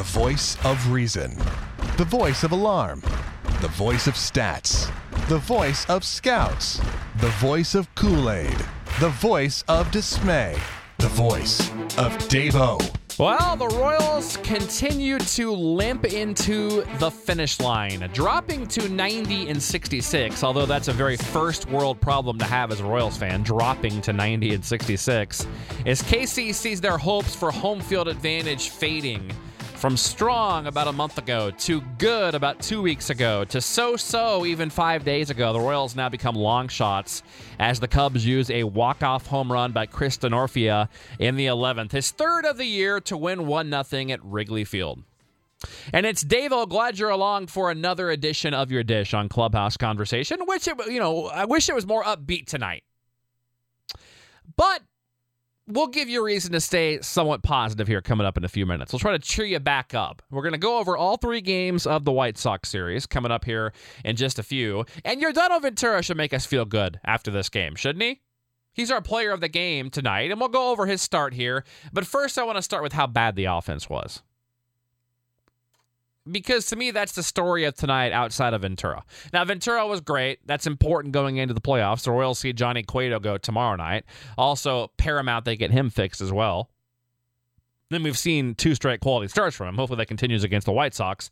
The voice of reason. The voice of alarm. The voice of stats. The voice of scouts. The voice of Kool Aid. The voice of dismay. The voice of Davo. Well, the Royals continue to limp into the finish line, dropping to 90 and 66, although that's a very first world problem to have as a Royals fan, dropping to 90 and 66, as KC sees their hopes for home field advantage fading from strong about a month ago to good about two weeks ago to so so even five days ago. The Royals now become long shots as the Cubs use a walk off home run by Chris Denorfia in the 11th, his third of the year to win 1 0 at Wrigley Field. And it's Dave. Glad you're along for another edition of your dish on Clubhouse Conversation. Which you know, I wish it was more upbeat tonight, but we'll give you a reason to stay somewhat positive here coming up in a few minutes. We'll try to cheer you back up. We're going to go over all three games of the White Sox series coming up here in just a few. And Yordano Ventura should make us feel good after this game, shouldn't he? He's our player of the game tonight, and we'll go over his start here. But first, I want to start with how bad the offense was because to me that's the story of tonight outside of Ventura. Now Ventura was great. That's important going into the playoffs. The Royals see Johnny Cueto go tomorrow night. Also paramount they get him fixed as well. Then we've seen two straight quality starts from him. Hopefully that continues against the White Sox.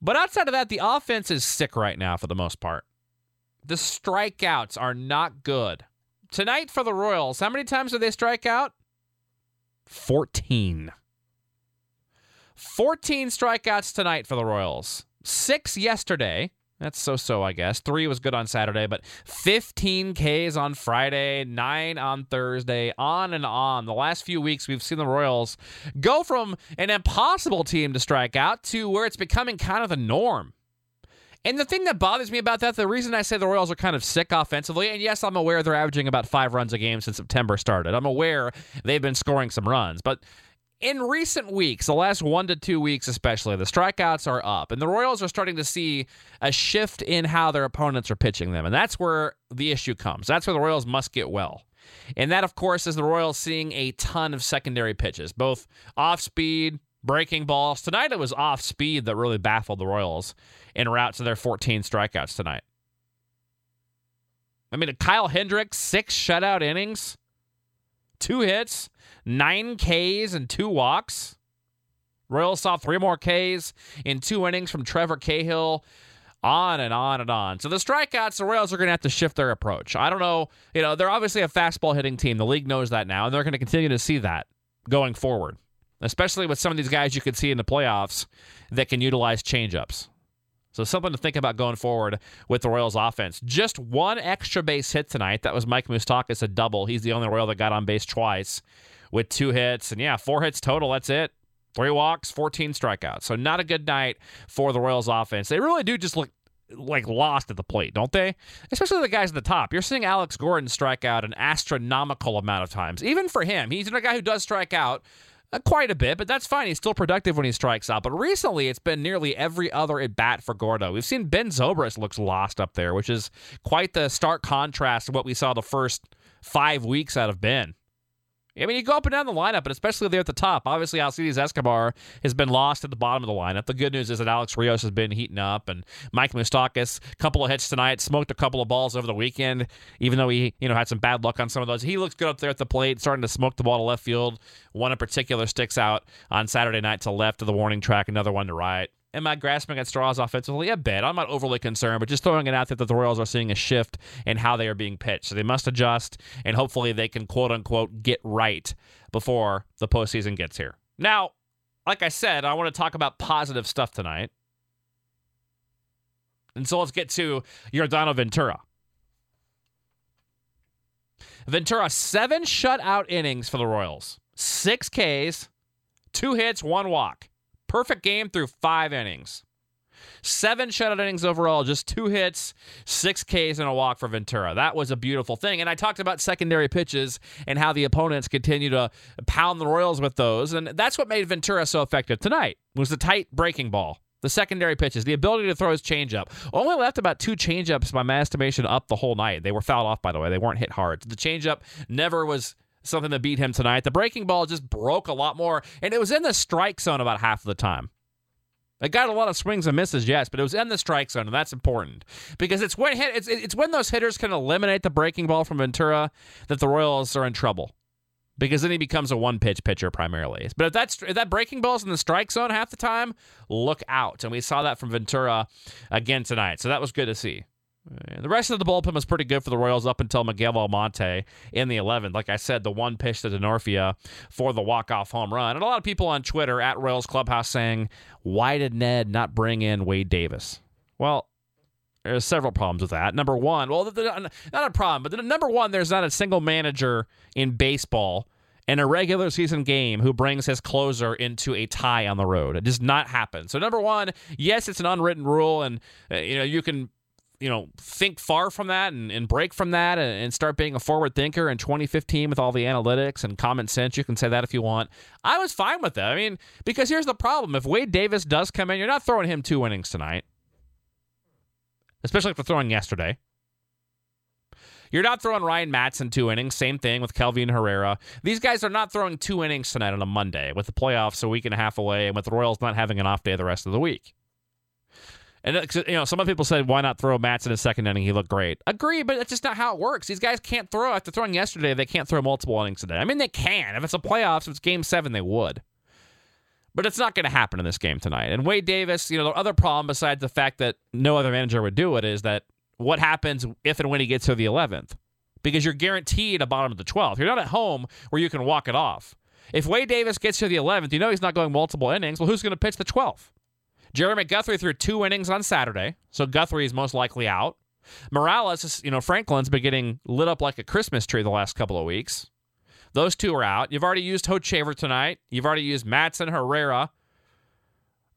But outside of that, the offense is sick right now for the most part. The strikeouts are not good. Tonight for the Royals, how many times did they strike out? 14. 14 strikeouts tonight for the Royals. Six yesterday. That's so so, I guess. Three was good on Saturday, but 15 Ks on Friday, nine on Thursday, on and on. The last few weeks, we've seen the Royals go from an impossible team to strike out to where it's becoming kind of the norm. And the thing that bothers me about that, the reason I say the Royals are kind of sick offensively, and yes, I'm aware they're averaging about five runs a game since September started. I'm aware they've been scoring some runs, but in recent weeks, the last one to two weeks especially, the strikeouts are up, and the Royals are starting to see a shift in how their opponents are pitching them. And that's where the issue comes. That's where the Royals must get well. And that, of course, is the Royals seeing a ton of secondary pitches, both off speed, breaking balls. Tonight it was off speed that really baffled the Royals en route to their 14 strikeouts tonight. I mean, Kyle Hendricks, six shutout innings, two hits nine Ks and two walks. Royals saw three more Ks in two innings from Trevor Cahill. On and on and on. So the strikeouts, the Royals are going to have to shift their approach. I don't know. You know, they're obviously a fastball hitting team. The league knows that now, and they're going to continue to see that going forward, especially with some of these guys you could see in the playoffs that can utilize changeups. So something to think about going forward with the Royals offense. Just one extra base hit tonight. That was Mike Moustakas, a double. He's the only Royal that got on base twice with two hits. And yeah, four hits total. That's it. Three walks, 14 strikeouts. So not a good night for the Royals offense. They really do just look like lost at the plate, don't they? Especially the guys at the top. You're seeing Alex Gordon strike out an astronomical amount of times. Even for him, he's a guy who does strike out Uh, quite a bit, but that's fine. He's still productive when he strikes out. But recently, it's been nearly every other at bat for Gordo. We've seen Ben Zobrist looks lost up there, which is quite the stark contrast to what we saw the first five weeks out of Ben. I mean, you go up and down the lineup, but especially there at the top. Obviously, Alcides Escobar has been lost at the bottom of the lineup. The good news is that Alex Rios has been heating up, and Mike Moustakas, a couple of hits tonight, smoked a couple of balls over the weekend, even though he, you know, had some bad luck on some of those. He looks good up there at the plate, starting to smoke the ball to left field. One in particular sticks out on Saturday night to left of the warning track, another one to right. Am I grasping at straws offensively? A bit. I'm not overly concerned, but just throwing it out there that the Royals are seeing a shift in how they are being pitched. So they must adjust, and hopefully they can quote unquote get right before the postseason gets here. Now, like I said, I want to talk about positive stuff tonight. And so let's get to Yordano Ventura. Ventura, seven shutout innings for the Royals, six Ks, two hits, one walk. Perfect game through five innings. Seven shutout innings overall, just two hits, six Ks, and a walk for Ventura. That was a beautiful thing. And I talked about secondary pitches and how the opponents continue to pound the Royals with those. And that's what made Ventura so effective tonight was the tight breaking ball. The secondary pitches, the ability to throw his changeup. Only left about two changeups by my estimation up the whole night. They were fouled off, by the way. They weren't hit hard. The changeup never was something that beat him tonight. The breaking ball just broke a lot more, and it was in the strike zone about half of the time. It got a lot of swings and misses, yes, but it was in the strike zone, and that's important because it's when hit, it's it's when those hitters can eliminate the breaking ball from Ventura that the Royals are in trouble because then he becomes a one pitch pitcher primarily. But if that's if that breaking ball's in the strike zone half the time, look out. And we saw that from Ventura again tonight, so that was good to see. The rest of the bullpen was pretty good for the Royals up until Miguel Almonte in the 11th. Like I said, the one pitch to Denorfia for the walk-off home run. And a lot of people on Twitter at Royals Clubhouse saying, why did Ned not bring in Wade Davis? Well, there's several problems with that. Number one, well, not a problem, but number one, there's not a single manager in baseball in a regular season game who brings his closer into a tie on the road. It does not happen. So number one, yes, it's an unwritten rule, and uh, you know you can you know, think far from that and, and break from that and, and, start being a forward thinker in 2015 with all the analytics and common sense. You can say that if you want. I was fine with that. I mean, because here's the problem. If Wade Davis does come in, you're not throwing him two innings tonight, especially after throwing yesterday. You're not throwing Ryan Madson two innings. Same thing with Kelvin Herrera. These guys are not throwing two innings tonight on a Monday with the playoffs a week and a half away and with the Royals not having an off day the rest of the week. And uh, you know, some of people said, "Why not throw Matz in his second inning? He looked great." Agree, but that's just not how it works. These guys can't throw after throwing yesterday. They can't throw multiple innings today. I mean, they can. If it's a playoffs, if it's Game Seven, they would. But it's not going to happen in this game tonight. And Wade Davis, you know, the other problem besides the fact that no other manager would do it is that what happens if and when he gets to the 11th? Because you're guaranteed a bottom of the 12th. You're not at home where you can walk it off. If Wade Davis gets to the 11th, you know he's not going multiple innings. Well, who's going to pitch the 12th? Jeremy Guthrie threw two innings on Saturday, so Guthrie is most likely out. Morales, you know, Franklin's been getting lit up like a Christmas tree the last couple of weeks. Those two are out. You've already used Hochevar tonight. You've already used Madson Herrera.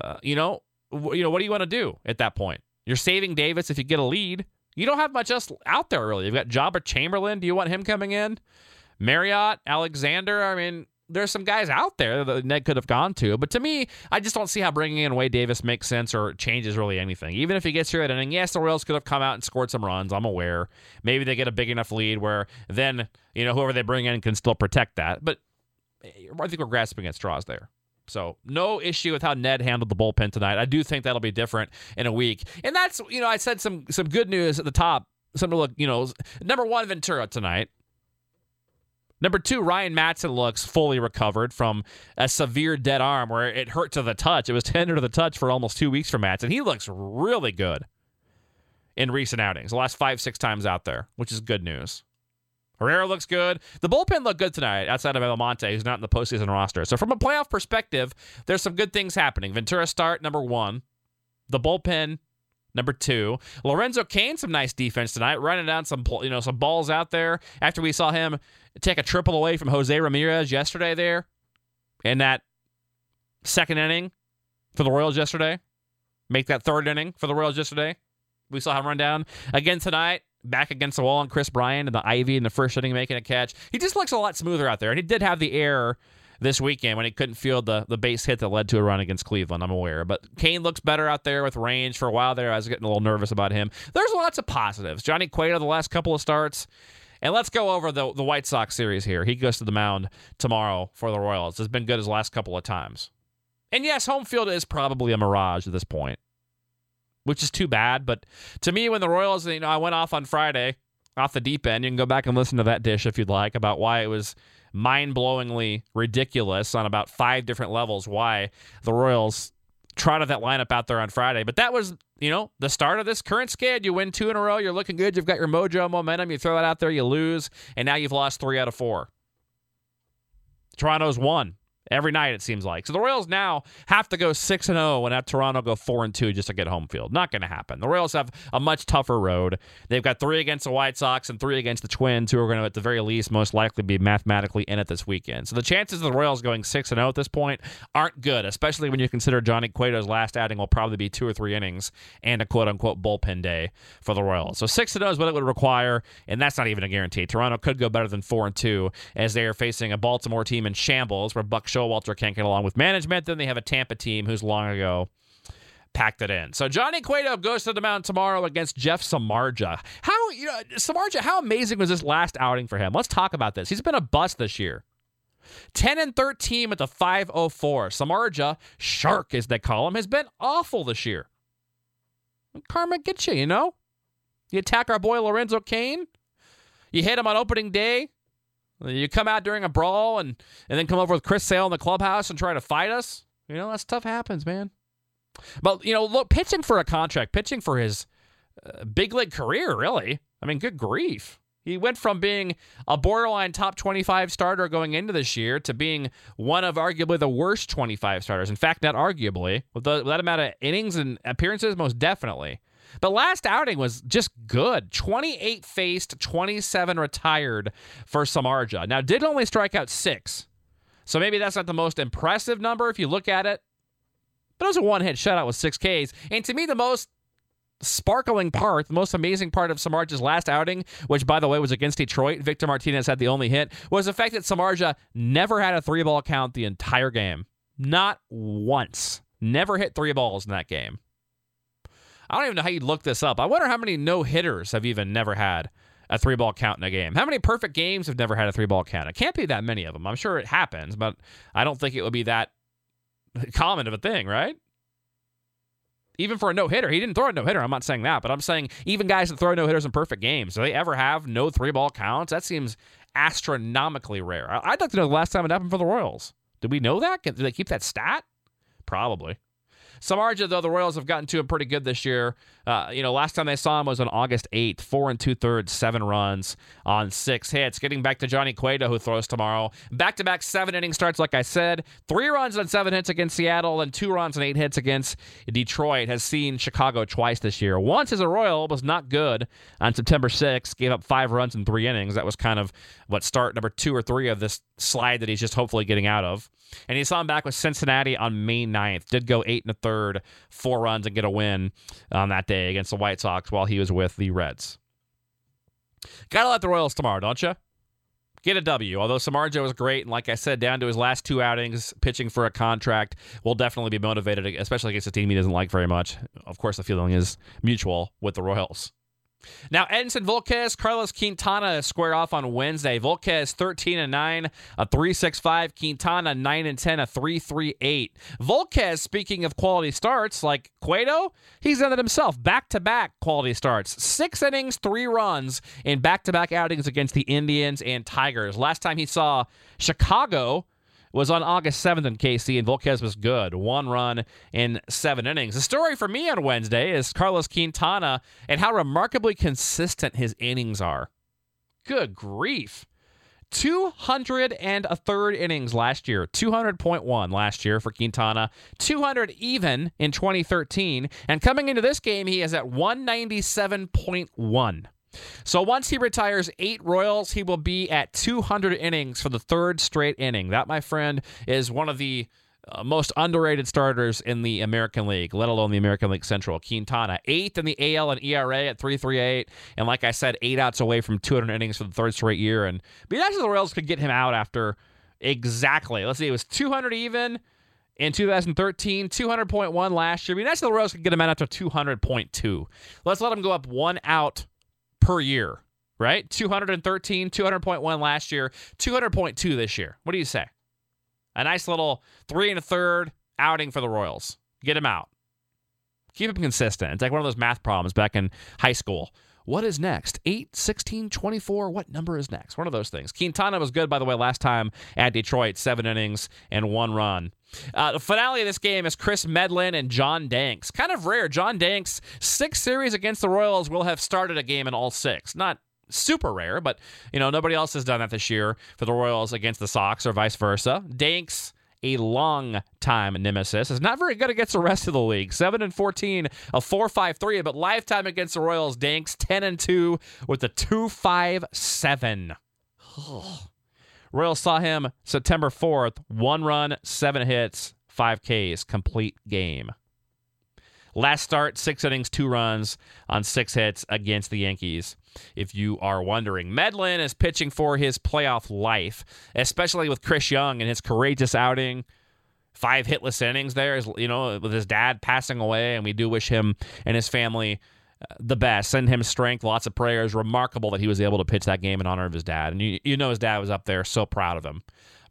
Uh, you know, w- you know, what do you want to do at that point? You're saving Davis if you get a lead. You don't have much else out there really. You've got Joba Chamberlain. Do you want him coming in? Marriott, Alexander. I mean, there's some guys out there that Ned could have gone to. But to me, I just don't see how bringing in Wade Davis makes sense or changes really anything. Even if he gets here at inning, yes, the Royals could have come out and scored some runs. I'm aware. Maybe they get a big enough lead where then, you know, whoever they bring in can still protect that. But eh, I think we're grasping at straws there. So no issue with how Ned handled the bullpen tonight. I do think that'll be different in a week. And that's, you know, I said some some good news at the top. Some to look, you know, number one Ventura tonight. Number two, Ryan Madson looks fully recovered from a severe dead arm where it hurt to the touch. It was tender to the touch for almost two weeks for Madson. He looks really good in recent outings, the last five, six times out there, which is good news. Herrera looks good. The bullpen looked good tonight outside of Almonte, who's not in the postseason roster. So, from a playoff perspective, there's some good things happening. Ventura start, number one. The bullpen Number two, Lorenzo Cain, some nice defense tonight, running down some you know some balls out there. After we saw him take a triple away from Jose Ramirez yesterday, there in that second inning for the Royals yesterday, make that third inning for the Royals yesterday. We saw him run down again tonight, back against the wall on Kris Bryant and the Ivy in the first inning making a catch. He just looks a lot smoother out there, and he did have the error this weekend when he couldn't field the, the base hit that led to a run against Cleveland. I'm aware. But Cain looks better out there with range. For a while there, I was getting a little nervous about him. There's lots of positives. Johnny Cueto, the last couple of starts. And let's go over the, the White Sox series here. He goes to the mound tomorrow for the Royals. It's been good his last couple of times. And yes, home field is probably a mirage at this point, which is too bad. But to me, when the Royals, you know, I went off on Friday off the deep end. You can go back and listen to that dish if you'd like about why it was mind blowingly ridiculous on about five different levels why the Royals trotted that lineup out there on Friday. But that was, you know, the start of this current skid. You win two in a row, you're looking good, you've got your mojo momentum, you throw that out there, you lose, and now you've lost three out of four. Toronto's won every night it seems like. So the Royals now have to go 6 and 0 and at Toronto go 4 and 2 just to get home field. Not going to happen. The Royals have a much tougher road. They've got 3 against the White Sox and 3 against the Twins who are going to at the very least most likely be mathematically in it this weekend. So the chances of the Royals going 6 and 0 at this point aren't good, especially when you consider Johnny Cueto's last outing will probably be 2 or 3 innings and a quote unquote bullpen day for the Royals. So 6 and 0 is what it would require and that's not even a guarantee. Toronto could go better than 4 and 2 as they are facing a Baltimore team in shambles where Buck Showalter can't get along with management. Then they have a Tampa team who's long ago packed it in. So Johnny Cueto goes to the mound tomorrow against Jeff Samardzija. How you know Samardzija? How amazing was this last outing for him? Let's talk about this. He's been a bust this year. 10 and 13 at the 504. Samardzija, Shark as they call him, has been awful this year. Karma gets you, you know? You attack our boy Lorenzo Cain, you hit him on opening day, you come out during a brawl and, and then come over with Chris Sale in the clubhouse and try to fight us. You know, that stuff happens, man. But, you know, look, pitching for a contract, pitching for his uh, big league career, really. I mean, good grief. He went from being a borderline top 25 starter going into this year to being one of arguably the worst 25 starters. In fact, not arguably. With, the, with that amount of innings and appearances, most definitely. But last outing was just good. 28 faced, 27 retired for Samardzija. Now, did only strike out six. So maybe that's not the most impressive number if you look at it. But it was a one hit shutout with six Ks. And to me, the most sparkling part, the most amazing part of Samardzija's last outing, which by the way was against Detroit, Victor Martinez had the only hit, was the fact that Samardzija never had a three ball count the entire game. Not once. Never hit three balls in that game. I don't even know how you'd look this up. I wonder how many no hitters have even never had a three ball count in a game. How many perfect games have never had a three ball count? It can't be that many of them. I'm sure it happens, but I don't think it would be that common of a thing, right? Even for a no hitter, he didn't throw a no hitter. I'm not saying that, but I'm saying even guys that throw no hitters in perfect games, do they ever have no three ball counts? That seems astronomically rare. I'd like to know the last time it happened for the Royals. Did we know that? Did they keep that stat? Probably. Samardzija, though, the Royals have gotten to him pretty good this year. Uh, you know, last time they saw him was on August 8th, four and two thirds, seven runs on six hits. Getting back to Johnny Cueto, who throws tomorrow. Back to back seven inning starts, like I said. Three runs on seven hits against Seattle and two runs and eight hits against Detroit. Has seen Chicago twice this year. Once as a Royal was not good on September 6th, gave up five runs in three innings. That was kind of what start number two or three of this slide that he's just hopefully getting out of. And he saw him back with Cincinnati on May 9th. Did go eight and a third, four runs, and get a win on that day against the White Sox while he was with the Reds. Gotta let the Royals tomorrow, don't you? Get a W. Although Samardzija was great, and like I said, down to his last two outings, pitching for a contract, will definitely be motivated, especially against a team he doesn't like very much. Of course, the feeling is mutual with the Royals. Now, Edinson Volquez, Carlos Quintana square off on Wednesday. Volquez 13 and 9, a 3.65. Quintana 9 and 10, a 3.38. Volquez, speaking of quality starts, like Cueto, he's done it himself. Back to back quality starts. Six innings, three runs in back to back outings against the Indians and Tigers. Last time he saw Chicago was on August 7th in KC, and Volquez was good. One run in seven innings. The story for me on Wednesday is Carlos Quintana and how remarkably consistent his innings are. Good grief. 200 and a third innings last year, 200.1 last year for Quintana, 200 even in 2013, and coming into this game, he is at 197.1. So once he retires eight Royals, he will be at 200 innings for the third straight inning. That, my friend, is one of the uh, most underrated starters in the American League, let alone the American League Central. Quintana, eighth in the AL and ERA at 3.38, and like I said, eight outs away from 200 innings for the third straight year. And be nice if the Royals could get him out after exactly. Let's see, it was 200 even in 2013, 200.1 last year. Be nice if the Royals could get him out after 200.2. Let's let him go up one out per year, right? 213, 200.1 last year, 200.2 this year. What do you say? A nice little three and a third outing for the Royals. Get him out. Keep him consistent. It's like one of those math problems back in high school. What is next? 8, 16, 24? What number is next? One of those things. Quintana was good, by the way, last time at Detroit. Seven innings and one run. Uh, the finale of this game is Chris Medlen and John Danks. Kind of rare. John Danks, six series against the Royals, will have started a game in all six. Not super rare, but you know nobody else has done that this year for the Royals against the Sox or vice versa. Danks a long time nemesis. Is not very good against the rest of the league. 7 and 14, a 4-5-3, but lifetime against the Royals, Danks 10 and 2 with a 2-5-7. Royals saw him September 4th, one run, seven hits, five Ks, complete game. Last start, six innings, two runs on six hits against the Yankees. If you are wondering, Medlen is pitching for his playoff life, especially with Chris Young and his courageous outing. Five hitless innings there, is, you know, with his dad passing away, and we do wish him and his family the best. Send him strength, lots of prayers. Remarkable that he was able to pitch that game in honor of his dad. And you, you know his dad was up there, so proud of him.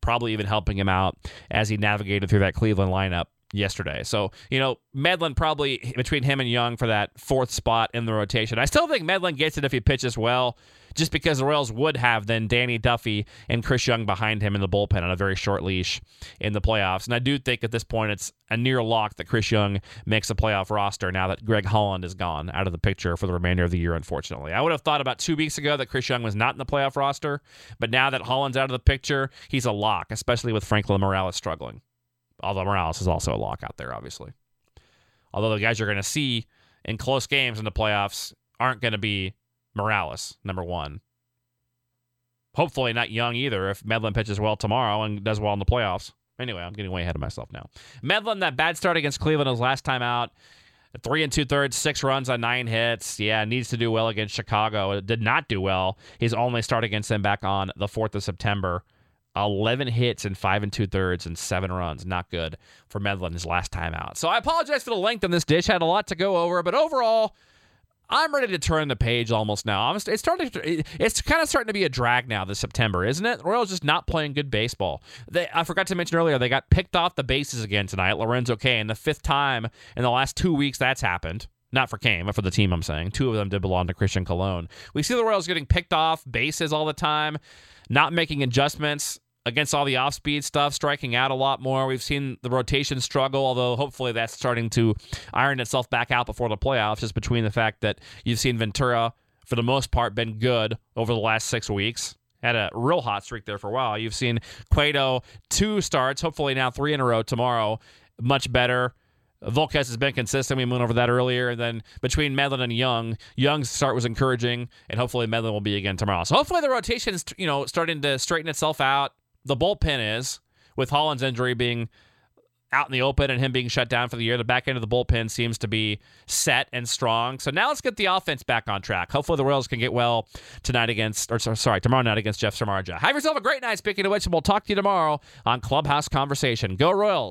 probably even helping him out as he navigated through that Cleveland lineup yesterday. So, you know, Medlen probably between him and Young for that fourth spot in the rotation. I still think Medlen gets it if he pitches well, just because the Royals would have then Danny Duffy and Chris Young behind him in the bullpen on a very short leash in the playoffs. And I do think at this point it's a near lock that Chris Young makes a playoff roster now that Greg Holland is gone out of the picture for the remainder of the year, unfortunately. I would have thought about two weeks ago that Chris Young was not in the playoff roster, but now that Holland's out of the picture, he's a lock, especially with Franklin Morales struggling. Although Morales is also a lock out there, obviously. Although the guys you're going to see in close games in the playoffs aren't going to be Morales, number one. Hopefully not Young either if Medlen pitches well tomorrow and does well in the playoffs. Anyway, I'm getting way ahead of myself now. Medlen, that bad start against Cleveland his last time out. Three and two thirds, six runs on nine hits. Yeah, needs to do well against Chicago. It did not do well. His only start against them back on the 4th of September. 11 hits and five and two thirds and seven runs. Not good for Medlen his last time out. So I apologize for the length on this dish. Had a lot to go over, but overall, I'm ready to turn the page almost now. I'm, it's starting. To, it's kind of starting to be a drag now this September, isn't it? Royals just not playing good baseball. They, I forgot to mention earlier they got picked off the bases again tonight. Lorenzo Cain, the fifth time in the last two weeks that's happened. Not for Cain, but for the team. I'm saying two of them did belong to Christian Colon. We see the Royals getting picked off bases all the time, not making adjustments against all the off speed stuff, striking out a lot more. We've seen the rotation struggle, although hopefully that's starting to iron itself back out before the playoffs, just between the fact that you've seen Ventura, for the most part, been good over the last six weeks. Had a real hot streak there for a while. You've seen Cueto two starts, hopefully now three in a row tomorrow. Much better. Volquez has been consistent. We went over that earlier. And then between Medlen and Young, Young's start was encouraging, and hopefully Medlen will be again tomorrow. So hopefully the rotation is you know starting to straighten itself out the bullpen is, with Holland's injury being out in the open and him being shut down for the year. The back end of the bullpen seems to be set and strong. So now let's get the offense back on track. Hopefully the Royals can get well tonight against, or sorry, tomorrow night against Jeff Samardzija. Have yourself a great night. Speaking of which, and we'll talk to you tomorrow on Clubhouse Conversation. Go Royals.